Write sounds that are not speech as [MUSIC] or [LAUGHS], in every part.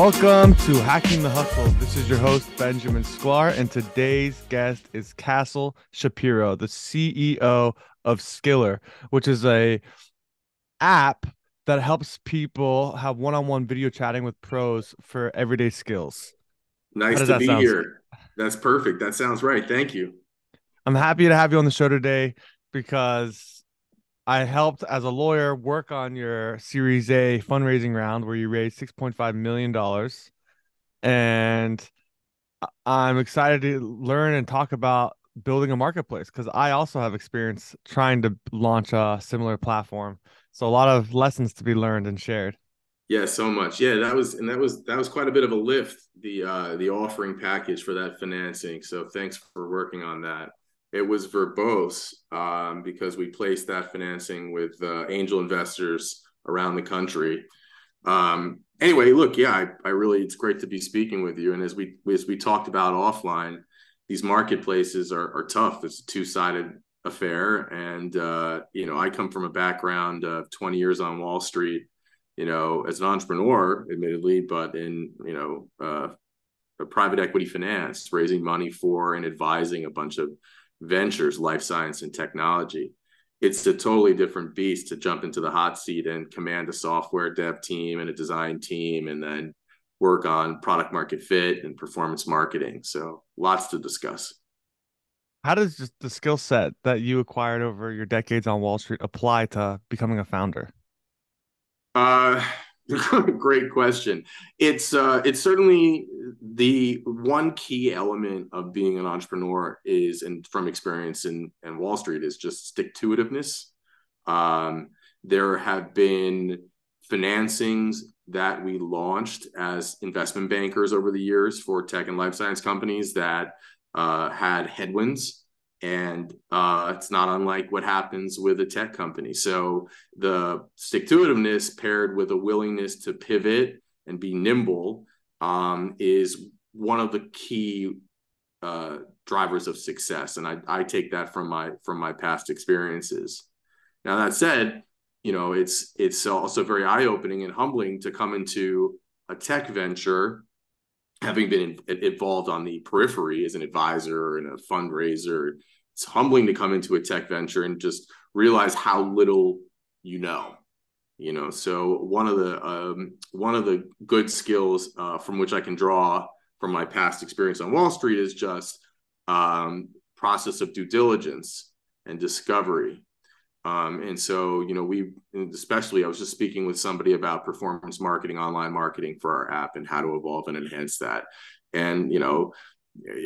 Welcome to Hacking the Hustle. This is your host, Benjamin Sklar, and today's guest is Cassel Shapiro, the CEO of Skillr, which is a app that helps people have one-on-one video chatting with pros for everyday skills. Nice to be sound? here. That's perfect. That sounds right. Thank you. I'm happy to have you on the show today because I helped as a lawyer work on your Series A fundraising round where you raised $6.5 million. And I'm excited to learn and talk about building a marketplace because I also have experience trying to launch a similar platform. So a lot of lessons to be learned and shared. Yeah, so much. Yeah, that was and that was that was quite a bit of a lift the uh the offering package for that financing. So thanks for working on that. It was verbose um, because we placed that financing with uh, angel investors around the country. Um, anyway, look, yeah, I, I really it's great to be speaking with you. And as we as we talked about offline, these marketplaces are, are tough. It's a two sided affair, and uh, you know I come from a background of 20 years on Wall Street. You know, as an entrepreneur, admittedly, but in you know uh, private equity finance, raising money for and advising a bunch of ventures, life science, and technology. It's a totally different beast to jump into the hot seat and command a software dev team and a design team and then work on product market fit and performance marketing. So lots to discuss. How does just the skill set that you acquired over your decades on Wall Street apply to becoming a founder? Uh, [LAUGHS] Great question. It's uh, it's certainly the one key element of being an entrepreneur is, and from experience in, Wall Street, is just stick to itiveness. Um, there have been financings that we launched as investment bankers over the years for tech and life science companies that uh, had headwinds and uh, it's not unlike what happens with a tech company. So the stick to itiveness paired with a willingness to pivot and be nimble um, is one of the key uh, drivers of success, and I, I take that from my from my past experiences. Now that said, you know it's it's also very eye opening and humbling to come into a tech venture having been involved on the periphery as an advisor and a fundraiser, it's humbling to come into a tech venture and just realize how little you know. You know, so one of the um, one of the good skills uh, from which I can draw from my past experience on Wall Street is just um, process of due diligence and discovery. Um, and so, you know, we especially, I was just speaking with somebody about performance marketing, online marketing for our app and how to evolve and enhance that. And, you know,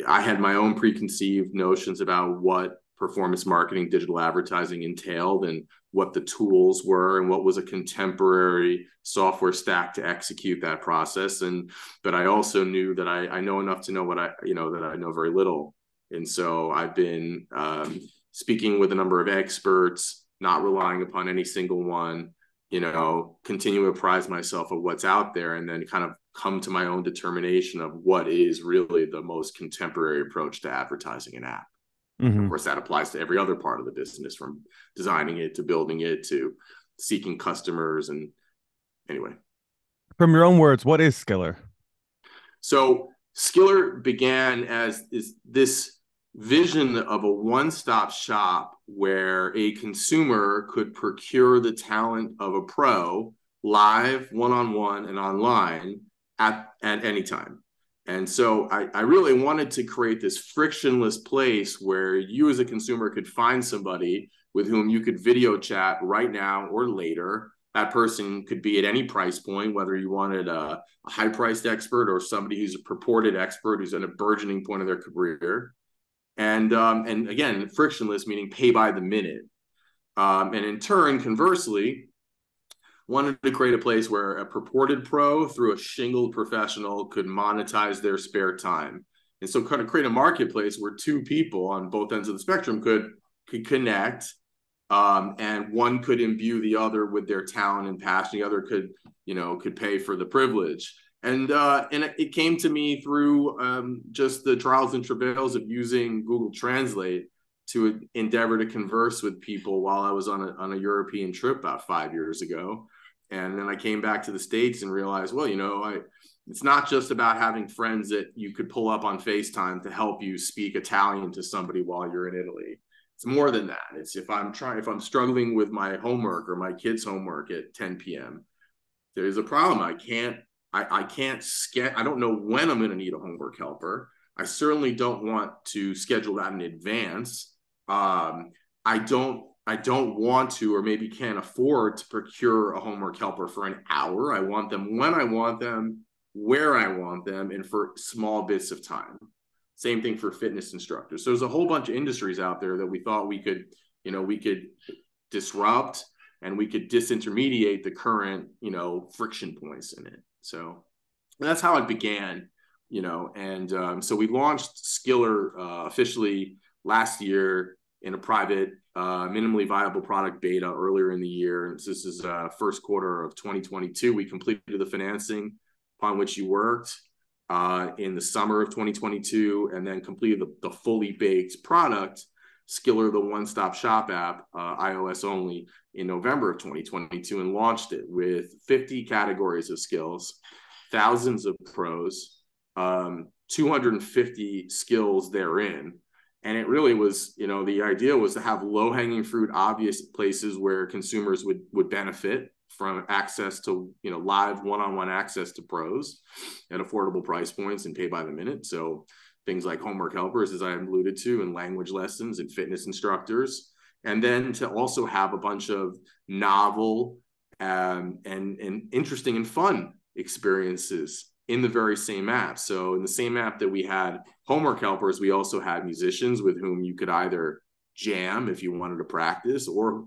I had my own preconceived notions about what performance marketing, digital advertising entailed and what the tools were and what was a contemporary software stack to execute that process. And, but I also knew that I, I know enough to know what I, you know, that I know very little. And so I've been um, speaking with a number of experts, not relying upon any single one, you know, continue to apprise myself of what's out there and then kind of come to my own determination of what is really the most contemporary approach to advertising an app. Mm-hmm. Of course, that applies to every other part of the business from designing it to building it to seeking customers. And anyway. From your own words, what is Skillr? So, Skillr began as is this vision of a one-stop shop where a consumer could procure the talent of a pro live one-on-one and online at, at any time. And so I, I really wanted to create this frictionless place where you as a consumer could find somebody with whom you could video chat right now or later. That person could be at any price point whether you wanted a, a high priced expert or somebody who's a purported expert who's at a burgeoning point of their career and um, and again frictionless meaning pay by the minute. Um, and in turn conversely wanted to create a place where a purported pro through a shingled professional could monetize their spare time. And so kind of create a marketplace where two people on both ends of the spectrum could could connect um, and one could imbue the other with their talent and passion. The other could you know could pay for the privilege and uh, and it came to me through um, just the trials and travails of using Google Translate to endeavor to converse with people while I was on a on a European trip about five years ago, and then I came back to the states and realized, well, you know, I it's not just about having friends that you could pull up on FaceTime to help you speak Italian to somebody while you're in Italy. It's more than that. It's if I'm trying, if I'm struggling with my homework or my kids' homework at 10 p.m., there's a problem. I can't, I, I can't I don't know when I'm going to need a homework helper. I certainly don't want to schedule that in advance. Um, I don't I don't want to or maybe can't afford to procure a homework helper for an hour. I want them when I want them, where I want them, and for small bits of time. Same thing for fitness instructors. So there's a whole bunch of industries out there that we thought we could, you know, we could disrupt and we could disintermediate the current, you know, friction points in it. So that's how it began, you know. And um, so we launched Skillr uh, officially last year in a private, uh, minimally viable product beta earlier in the year. So this is uh, first quarter of 2022. We completed the financing upon which you worked uh, in the summer of 2022, and then completed the, the fully baked product, Skillr, the one-stop shop app, uh, iOS only, in November of 2022, and launched it with 50 categories of skills, thousands of pros, um, 250 skills therein. And it really was you know the idea was to have low hanging fruit obvious places where consumers would would benefit from access to you know live one-on-one access to pros at affordable price points and pay by the minute. So things like homework helpers as i alluded to and language lessons and fitness instructors and then to also have a bunch of novel um, and and interesting and fun experiences in the very same app. So in the same app that we had homework helpers, we also had musicians with whom you could either jam if you wanted to practice or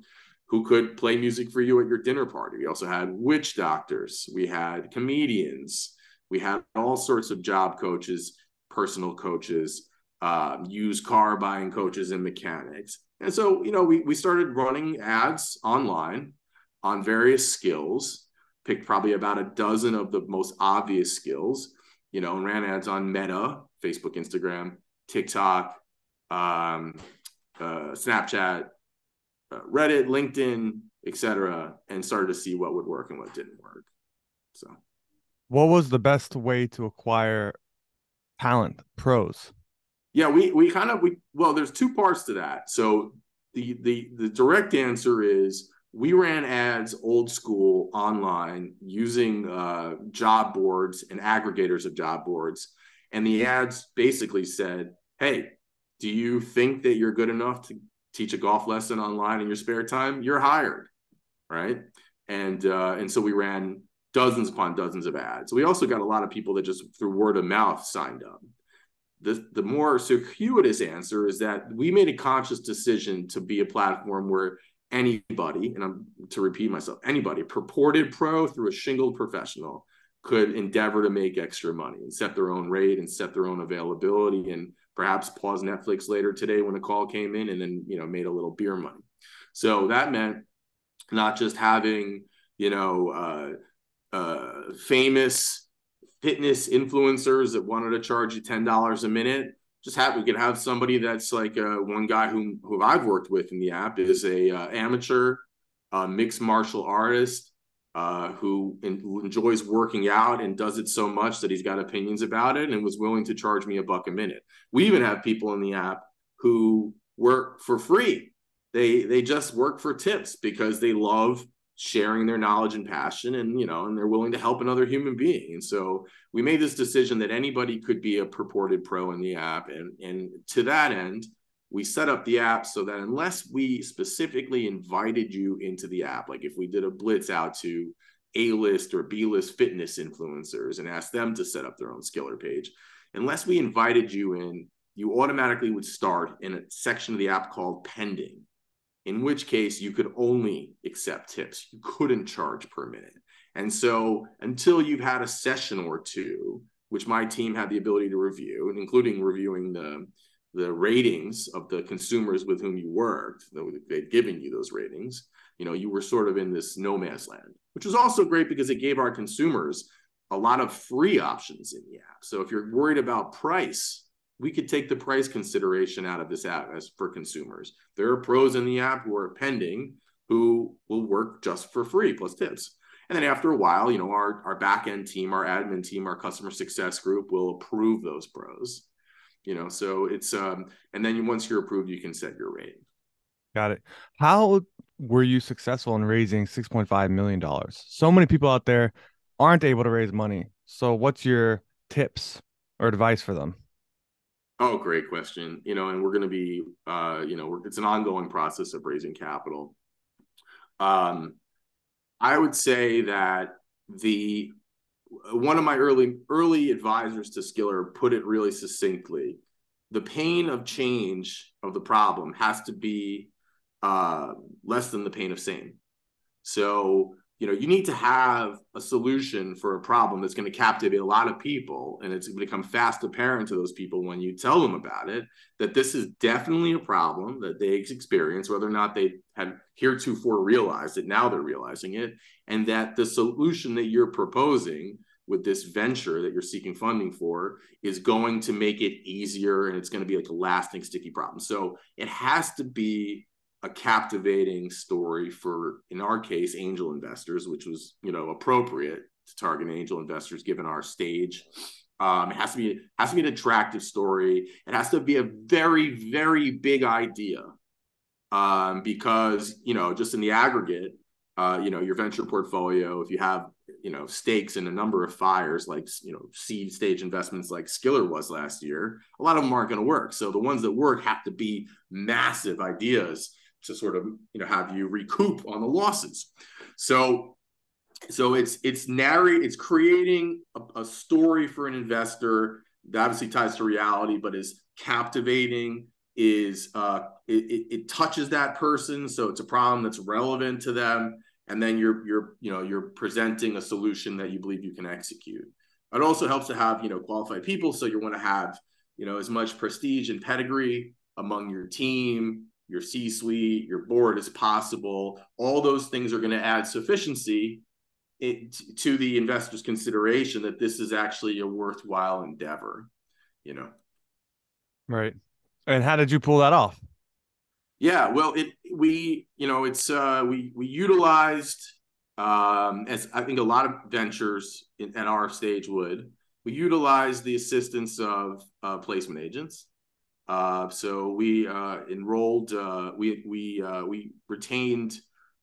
who could play music for you at your dinner party. We also had witch doctors, we had comedians, we had all sorts of job coaches, personal coaches, uh, used car buying coaches and mechanics. And so, you know, we, we started running ads online on various skills picked probably about a dozen of the most obvious skills, you know, and ran ads on Meta, Facebook, Instagram, TikTok, um, uh, Snapchat, uh, Reddit, LinkedIn, etc., and started to see what would work and what didn't work. So, what was the best way to acquire talent, pros? Yeah, we we kind of we well, there's two parts to that. So the the the direct answer is we ran ads old school online using uh, job boards and aggregators of job boards. And the ads basically said, Hey, do you think that you're good enough to teach a golf lesson online in your spare time? You're hired. Right. And, uh, and so we ran dozens upon dozens of ads. We also got a lot of people that just through word of mouth signed up. The, the more circuitous answer is that we made a conscious decision to be a platform where anybody, and I'm to repeat myself, anybody, purported pro through a shingled professional could endeavor to make extra money and set their own rate and set their own availability and perhaps pause Netflix later today when a call came in and then, you know, made a little beer money. So that meant not just having, you know, uh, uh, famous fitness influencers that wanted to charge you $10 a minute just have we could have somebody that's like uh, one guy who who I've worked with in the app is a uh, amateur uh, mixed martial artist uh, who enjoys working out and does it so much that he's got opinions about it and was willing to charge me a buck a minute. We even have people in the app who work for free. They they just work for tips because they love sharing their knowledge and passion and you know and they're willing to help another human being. And so we made this decision that anybody could be a purported pro in the app. And and to that end we set up the app so that unless we specifically invited you into the app like if we did a blitz out to a-list or b-list fitness influencers and asked them to set up their own Skillr page unless we invited you in you automatically would start in a section of the app called pending in which case you could only accept tips. You couldn't charge per minute. And so until you've had a session or two, which my team had the ability to review, including reviewing the the ratings of the consumers with whom you worked, they'd given you those ratings, you know, you were sort of in this no man's land, which was also great because it gave our consumers a lot of free options in the app. So if you're worried about price, we could take the price consideration out of this app as for consumers. There are pros in the app who are pending who will work just for free plus tips. And then after a while, you know, our our back end team, our admin team, our customer success group will approve those pros. You know, so it's um, and then once you're approved, you can set your rate. Got it. How were you successful in raising six point five million dollars? So many people out there aren't able to raise money. So what's your tips or advice for them? Oh, great question. You know, and we're going to be, uh, you know, it's an ongoing process of raising capital. Um, I would say that the one of my early early advisors to Skillr put it really succinctly. The pain of change of the problem has to be uh, less than the pain of same. So you know you need to have a solution for a problem that's going to captivate a lot of people and it's going to become fast apparent to those people when you tell them about it that this is definitely a problem that they experience whether or not they had heretofore realized it now they're realizing it and that the solution that you're proposing with this venture that you're seeking funding for is going to make it easier and it's going to be like a lasting sticky problem. So it has to be a captivating story for in our case angel investors which was you know appropriate to target angel investors given our stage. Um, it has to be has to be an attractive story. It has to be a very very big idea um, because you know just in the aggregate uh, you know your venture portfolio if you have you know stakes in a number of fires like you know seed stage investments like Skillr was last year a lot of them aren't going to work. So the ones that work have to be massive ideas to sort of you know have you recoup on the losses. So so it's it's narrate it's creating a, a story for an investor that obviously ties to reality, but is captivating. Is uh, it, it touches that person, so it's a problem that's relevant to them, and then you're you're you know you're presenting a solution that you believe you can execute. It also helps to have you know qualified people, so you want to have you know as much prestige and pedigree among your team your C suite, your board as possible. All those things are going to add sufficiency it, to the investor's consideration that this is actually a worthwhile endeavor, you know. Right. And how did you pull that off? Yeah, well, it we you know it's uh, we we utilized um, as I think a lot of ventures in, at our stage would we utilized the assistance of uh, placement agents uh, so we uh, enrolled, uh, we we uh, we retained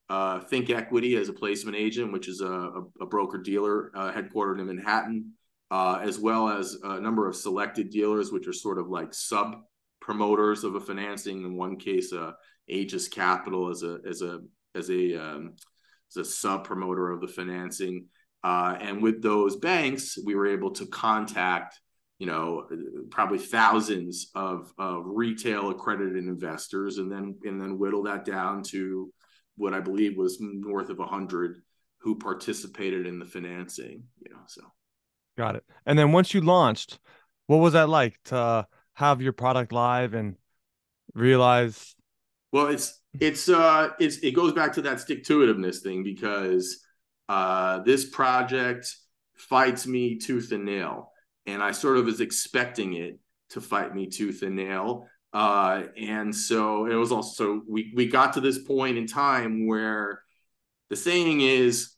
uh, ThinkEquity as a placement agent, which is a, a broker dealer uh, headquartered in Manhattan, as well as a number of selected dealers, which are sort of like sub promoters of a financing. In one case, uh, Aegis Capital as a as a as a um, as a sub promoter of the financing. and with those banks, we were able to contact you know probably thousands of, of retail accredited investors and then and then whittle that down to what i believe was north of 100 who participated in the financing you know so. Got it. And then once you launched what was that like to have your product live and realize well it's it's uh it's it goes back to that stick to itiveness thing because uh this project fights me tooth and nail and I sort of was expecting it to fight me tooth and nail. Uh, and so it was also we we got to this point in time where the saying is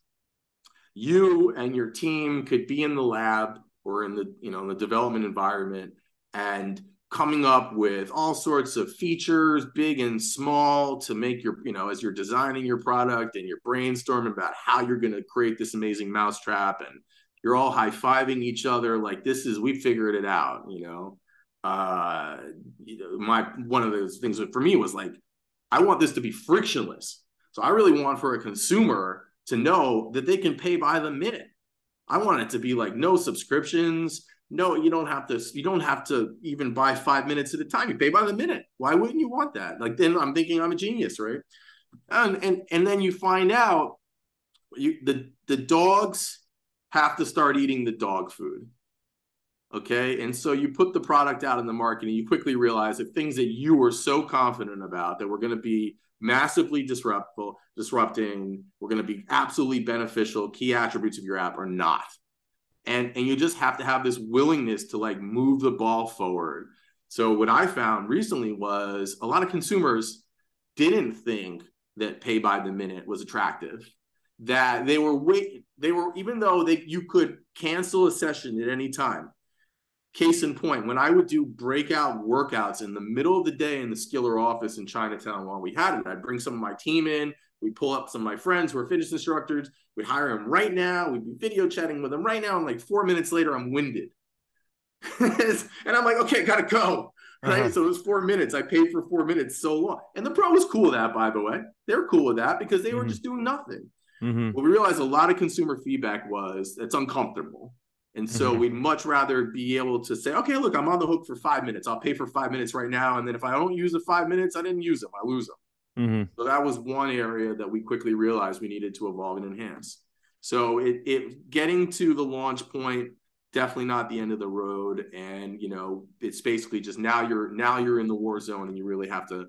you and your team could be in the lab or in the you know in the development environment and coming up with all sorts of features big and small to make your you know as you're designing your product and you're brainstorming about how you're going to create this amazing mousetrap and you're all high-fiving each other like this is we figured it out you know? Uh you know, my one of those things for me was like i want this to be frictionless. So i really want for a consumer to know that they can pay by the minute. I want it to be like no subscriptions no you don't have to you don't have to even buy five minutes at a time. You pay by the minute. Why wouldn't you want that? Like then i'm thinking i'm a genius right? And and and then you find out you the the dogs have to start eating the dog food. Okay. And so you put the product out in the market and you quickly realize that things that you were so confident about that were going to be massively disruptful, disrupting, were going to be absolutely beneficial, key attributes of your app are not. And, and you just have to have this willingness to like move the ball forward. So what I found recently was a lot of consumers didn't think that pay by the minute was attractive that they were wait they were even though they you could cancel a session at any time. Case in point, when I would do breakout workouts in the middle of the day in the Skillr office in Chinatown while we had it, I'd bring some of my team in. We'd pull up some of my friends who are fitness instructors. We'd hire them right now. We'd be video chatting with them right now. And like four minutes later, I'm winded. [LAUGHS] and I'm like, okay, gotta go. Right. Uh-huh. So it was four minutes. I paid for four minutes so long. And the pro was cool with that, by the way. They were cool with that because they mm-hmm. were just doing nothing. Mm-hmm. What we realized a lot of consumer feedback was it's uncomfortable. And so mm-hmm. we'd much rather be able to say, okay, look, I'm on the hook for five minutes. I'll pay for five minutes right now. And then if I don't use the five minutes, I didn't use them. I lose them. Mm-hmm. So that was one area that we quickly realized we needed to evolve and enhance. So it, it getting to the launch point, definitely not the end of the road. And you know, it's basically just now you're now you're in the war zone and you really have to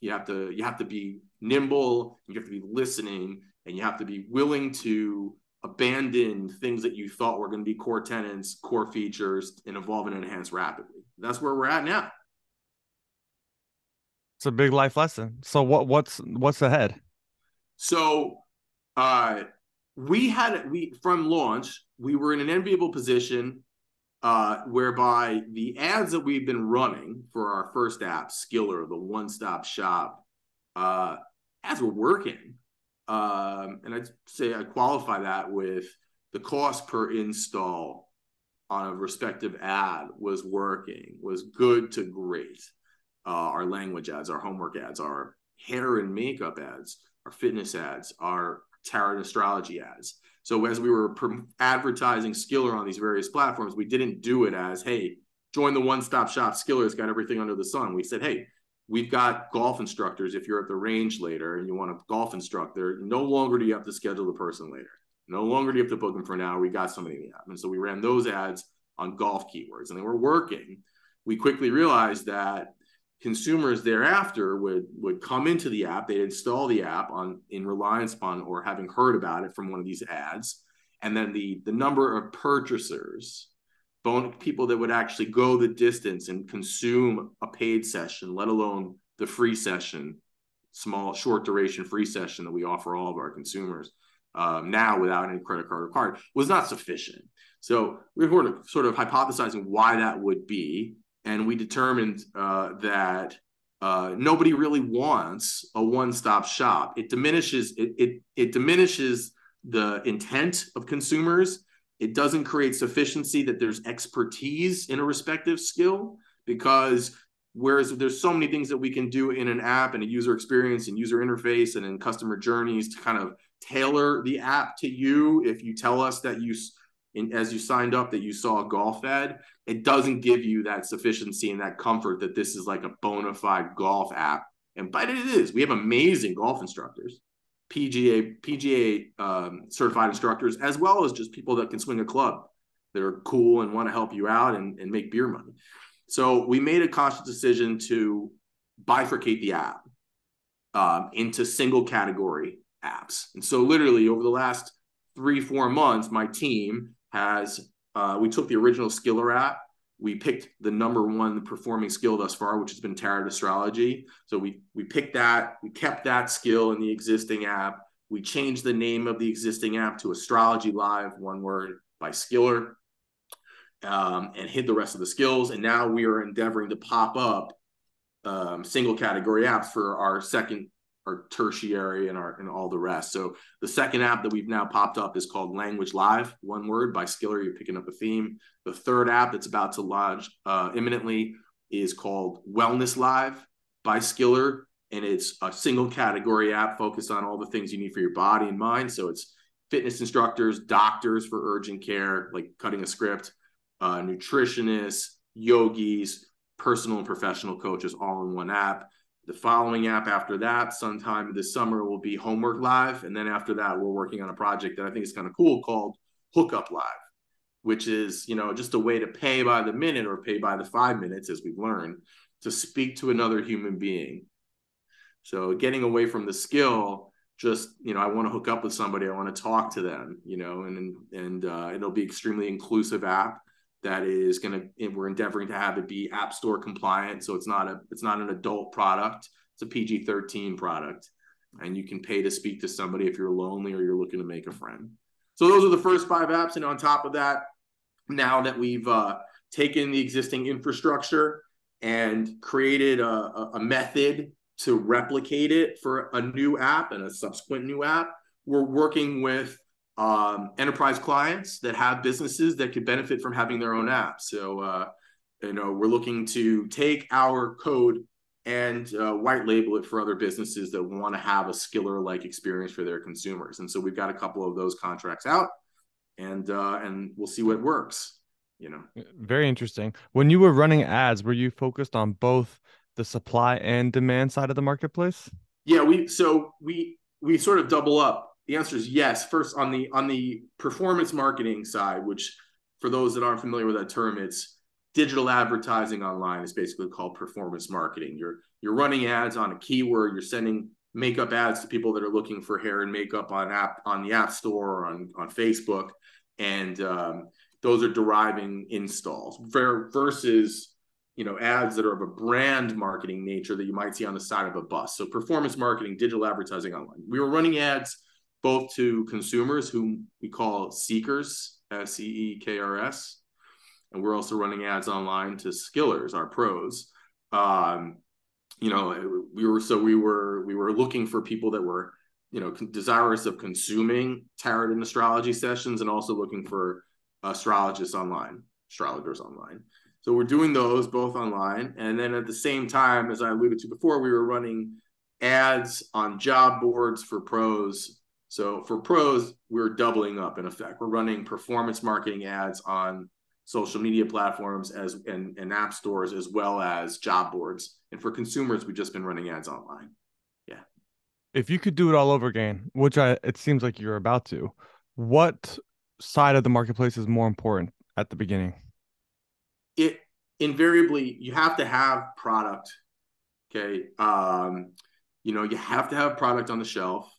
you have to you have to be nimble, you have to be listening, and you have to be willing to abandon things that you thought were going to be core tenants, core features, and evolve and enhance rapidly. That's where we're at now. It's a big life lesson. So what what's what's ahead? So uh we had we from launch, we were in an enviable position uh, whereby the ads that we've been running for our first app, Skillr, the one-stop shop, uh, ads were working. Um, and I'd say I qualify that with the cost per install on a respective ad was working, was good to great. Uh, our language ads, our homework ads, our hair and makeup ads, our fitness ads, our tarot and astrology ads. So as we were advertising Skillr on these various platforms, we didn't do it as, hey, join the one-stop shop. Skillr's got everything under the sun. We said, hey, we've got golf instructors. If you're at the range later and you want a golf instructor, no longer do you have to schedule the person later. No longer do you have to book them for an hour. We got somebody in the app. And so we ran those ads on golf keywords and they were working. We quickly realized that consumers thereafter would would come into the app they'd install the app on in reliance upon or having heard about it from one of these ads and then the the number of purchasers people that would actually go the distance and consume a paid session let alone the free session small short duration free session that we offer all of our consumers um, now without any credit card card was not sufficient so we were sort of hypothesizing why that would be and we determined uh, that uh, nobody really wants a one-stop shop. It diminishes it, it it diminishes the intent of consumers. It doesn't create sufficiency that there's expertise in a respective skill because whereas there's so many things that we can do in an app and a user experience and user interface and in customer journeys to kind of tailor the app to you if you tell us that you as you signed up that you saw a golf ad, it doesn't give you that sufficiency and that comfort that this is like a bona fide golf app. And but it is. We have amazing golf instructors, PGA PGA um, certified instructors, as well as just people that can swing a club that are cool and want to help you out and, and make beer money. So we made a conscious decision to bifurcate the app um, into single category apps. And so literally over the last three, four months, my team has uh, we took the original Skillr app. We picked the number one performing skill thus far, which has been tarot astrology. So we we picked that. We kept that skill in the existing app. We changed the name of the existing app to Astrology Live, one word by Skillr, um, and hid the rest of the skills. And now we are endeavoring to pop up um, single category apps for our second our tertiary and our and all the rest. So the second app that we've now popped up is called Language Live, one word by Skillr. You're picking up a theme. The third app that's about to launch uh, imminently is called Wellness Live by Skillr, and it's a single category app focused on all the things you need for your body and mind. So it's fitness instructors, doctors for urgent care, like cutting a script, uh, nutritionists, yogis, personal and professional coaches, all in one app the following app after that, sometime this summer, will be Homework Live. And then after that, we're working on a project that I think is kind of cool called Hookup Live, which is, you know, just a way to pay by the minute or pay by the five minutes, as we've learned, to speak to another human being. So getting away from the skill, just, you know, I want to hook up with somebody, I want to talk to them, you know, and and uh, it'll be extremely inclusive app that is going to we're endeavoring to have it be app store compliant so it's not a it's not an adult product it's a pg-13 product and you can pay to speak to somebody if you're lonely or you're looking to make a friend. So those are the first five apps, and on top of that, now that we've uh, taken the existing infrastructure and created a, a method to replicate it for a new app and a subsequent new app, we're working with um, enterprise clients that have businesses that could benefit from having their own app. So, uh, you know, we're looking to take our code and uh, white label it for other businesses that want to have a Skillr like experience for their consumers. And so we've got a couple of those contracts out, and uh, and we'll see what works. You know, very interesting. When you were running ads, were you focused on both the supply and demand side of the marketplace? Yeah, we so we we sort of double up. The answer is yes. First on the on the performance marketing side, which for those that aren't familiar with that term, it's digital advertising online is basically called performance marketing. You're you're running ads on a keyword, you're sending makeup ads to people that are looking for hair and makeup on app on the app store or on, on Facebook. And um, those are deriving installs versus you know ads that are of a brand marketing nature that you might see on the side of a bus. So performance marketing, digital advertising online. We were running ads both to consumers whom we call seekers, S E E K R S, and we're also running ads online to skillers, our pros. Um, you know, we were so we were we were looking for people that were you know desirous of consuming tarot and astrology sessions, and also looking for astrologists online, astrologers online. So we're doing those both online, and then at the same time, as I alluded to before, we were running ads on job boards for pros. So for pros, we're doubling up in effect. We're running performance marketing ads on social media platforms as and, and app stores as well as job boards. And for consumers, we've just been running ads online. Yeah. If you could do it all over again, which I it seems like you're about to, what side of the marketplace is more important at the beginning? It invariably you have to have product. Okay. Um, you know, you have to have product on the shelf.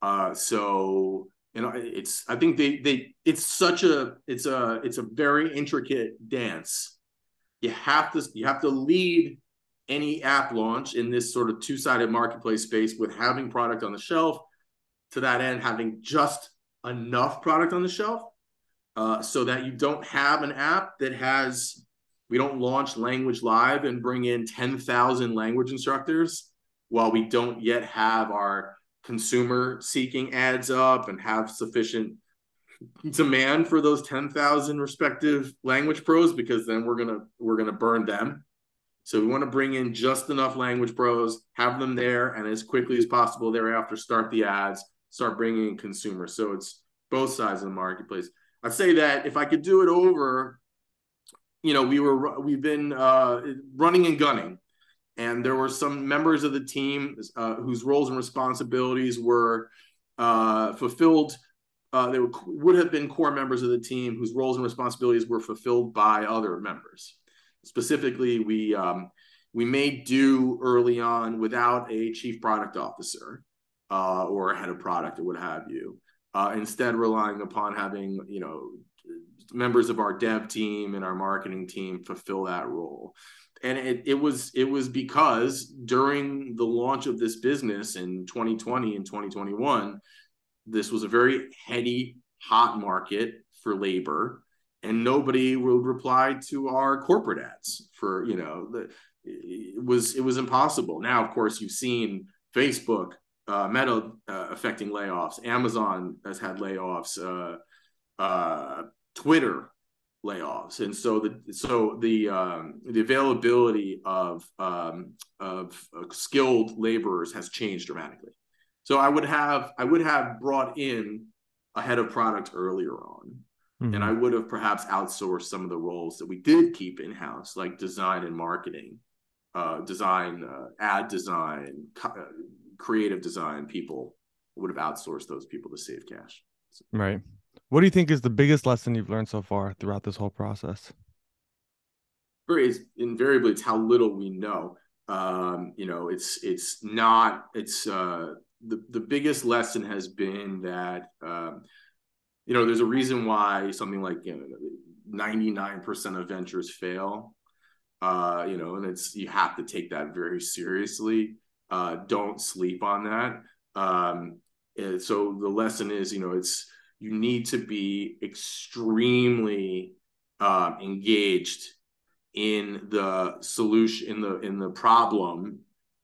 Uh, so you know it's i think they they it's such a it's a it's a very intricate dance. You have to you have to lead any app launch in this sort of two-sided marketplace space with having product on the shelf to that end having just enough product on the shelf uh, so that you don't have an app that has we don't launch language live and bring in 10,000 language instructors while we don't yet have our consumer seeking ads up and have sufficient demand for those 10,000 respective language pros because then we're going to we're going to burn them. So we want to bring in just enough language pros, have them there and as quickly as possible thereafter start the ads, start bringing in consumers. So it's both sides of the marketplace. I'd say that if I could do it over you know, we were we've been uh, running and gunning and there were some members of the team uh, whose roles and responsibilities were uh, fulfilled. Uh, they were, would have been core members of the team whose roles and responsibilities were fulfilled by other members. Specifically, we um, we made do early on without a chief product officer uh, or a head of product or what have you. Uh, instead, relying upon having you know members of our dev team and our marketing team fulfill that role and it, it was it was because during the launch of this business in 2020 and 2021 this was a very heady hot market for labor and nobody would reply to our corporate ads for you know the, it was it was impossible. Now of course you've seen facebook uh, meta uh, affecting layoffs. Amazon has had layoffs. Uh, uh twitter layoffs, and so the so the um, the availability of um, of uh, skilled laborers has changed dramatically. So I would have I would have brought in a head of product earlier on, mm-hmm. and I would have perhaps outsourced some of the roles that we did keep in house, like design and marketing, uh, design, uh, ad design, co- uh, creative design. People would have outsourced those people to save cash. So. Right. What do you think is the biggest lesson you've learned so far throughout this whole process? Very invariably, it's how little we know. Um, you know, it's it's not it's uh, the the biggest lesson has been that um, you know there's a reason why something like you know, 99% of ventures fail. Uh, you know, and it's you have to take that very seriously. Uh, don't sleep on that. Um, and so the lesson is, you know, it's you need to be extremely um, engaged in the solution in the in the problem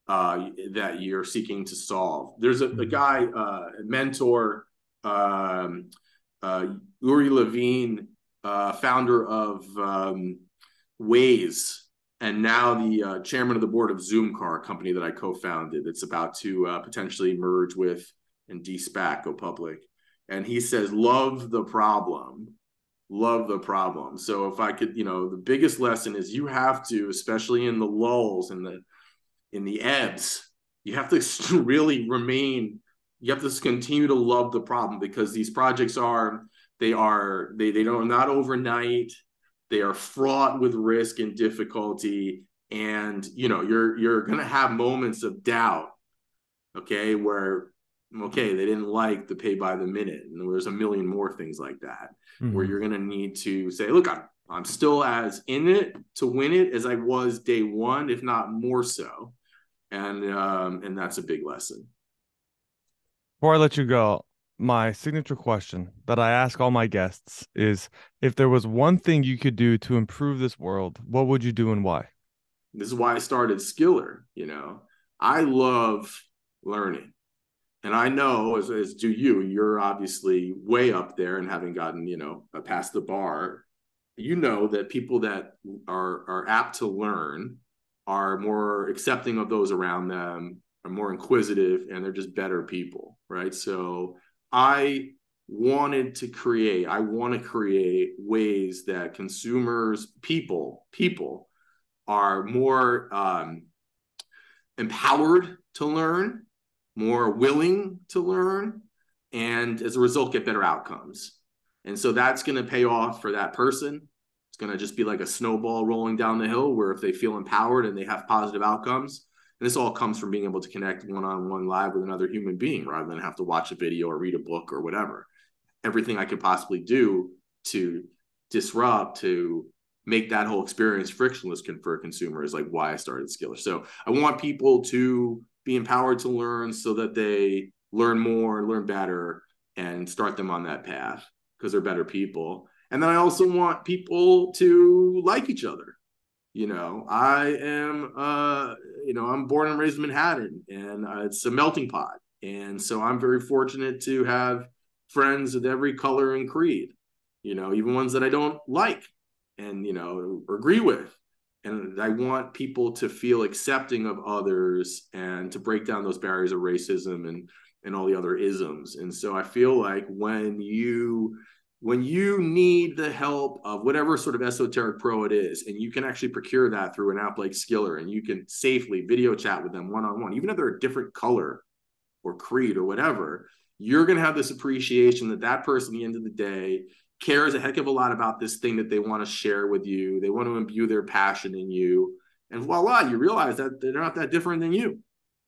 uh, that you're seeking to solve. There's a, a mm-hmm. guy, uh, mentor, um, uh, Uri Levine, uh, founder of um, Waze, and now the uh, chairman of the board of Zoomcar, a company that I co-founded. It's about to uh, potentially merge with and de-SPAC, go public. And he says, "Love the problem." love the problem. So if I could, you know, the biggest lesson is you have to, especially in the lulls and the in the ebbs, you have to [LAUGHS] really remain. You have to continue to love the problem because these projects are they are they they don't not overnight. They are fraught with risk and difficulty, and you know you're you're gonna have moments of doubt. Okay, where okay, they didn't like the pay by the minute. And there's a million more things like that mm-hmm. where you're going to need to say, look, I'm, I'm still as in it to win it as I was day one, if not more so. And, um, and that's a big lesson. Before I let you go, my signature question that I ask all my guests is if there was one thing you could do to improve this world, what would you do and why? This is why I started Skillr. You know, I love learning and I know as, as do you, you're obviously way up there and having gotten, you know, past the bar. You know that people that are are apt to learn are more accepting of those around them, are more inquisitive, and they're just better people, right? So I wanted to create, I want to create ways that consumers, people, people are more um, empowered to learn more willing to learn, and as a result, get better outcomes. And so that's going to pay off for that person. It's going to just be like a snowball rolling down the hill where if they feel empowered and they have positive outcomes, and this all comes from being able to connect one on one live with another human being rather than have to watch a video or read a book or whatever. Everything I could possibly do to disrupt, to make that whole experience frictionless for a consumer is like why I started Skillr. So I want people to be empowered to learn so that they learn more, learn better, and start them on that path because they're better people. And then I also want people to like each other. You know, I am, uh, you know, I'm born and raised in Manhattan, and uh, it's a melting pot. And so I'm very fortunate to have friends of every color and creed. You know, even ones that I don't like and you know agree with and I want people to feel accepting of others and to break down those barriers of racism and and all the other isms. And so I feel like when you when you need the help of whatever sort of esoteric pro it is, and you can actually procure that through an app like Skillr, and you can safely video chat with them one on one, even if they're a different color or creed or whatever, you're going to have this appreciation that that person, at the end of the day, cares a heck of a lot about this thing that they want to share with you. They want to imbue their passion in you. And voila, you realize that they're not that different than you.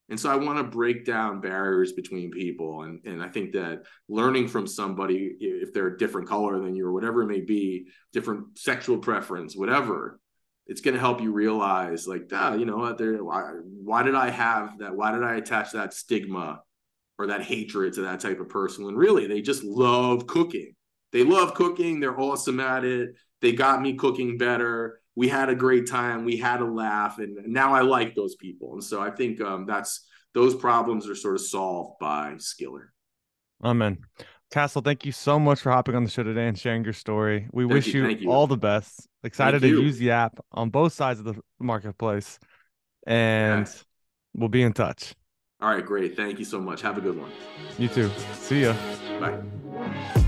And so I want to break down barriers between people. And, and I think that learning from somebody, if they're a different color than you or whatever it may be, different sexual preference, whatever, it's going to help you realize like, ah, you know what, why, why did I have that? Why did I attach that stigma or that hatred to that type of person? When really they just love cooking they love cooking. They're awesome at it. They got me cooking better. We had a great time. We had a laugh, and now I like those people. And so I think um, that's those problems are sort of solved by Skillr. Amen. Cassel, thank you so much for hopping on the show today and sharing your story. We thank wish you, you, all the best. Excited thank to you. use the app on both sides of the marketplace, and we'll be in touch. All right, great. Thank you so much. Have a good one. You too. See ya. Bye.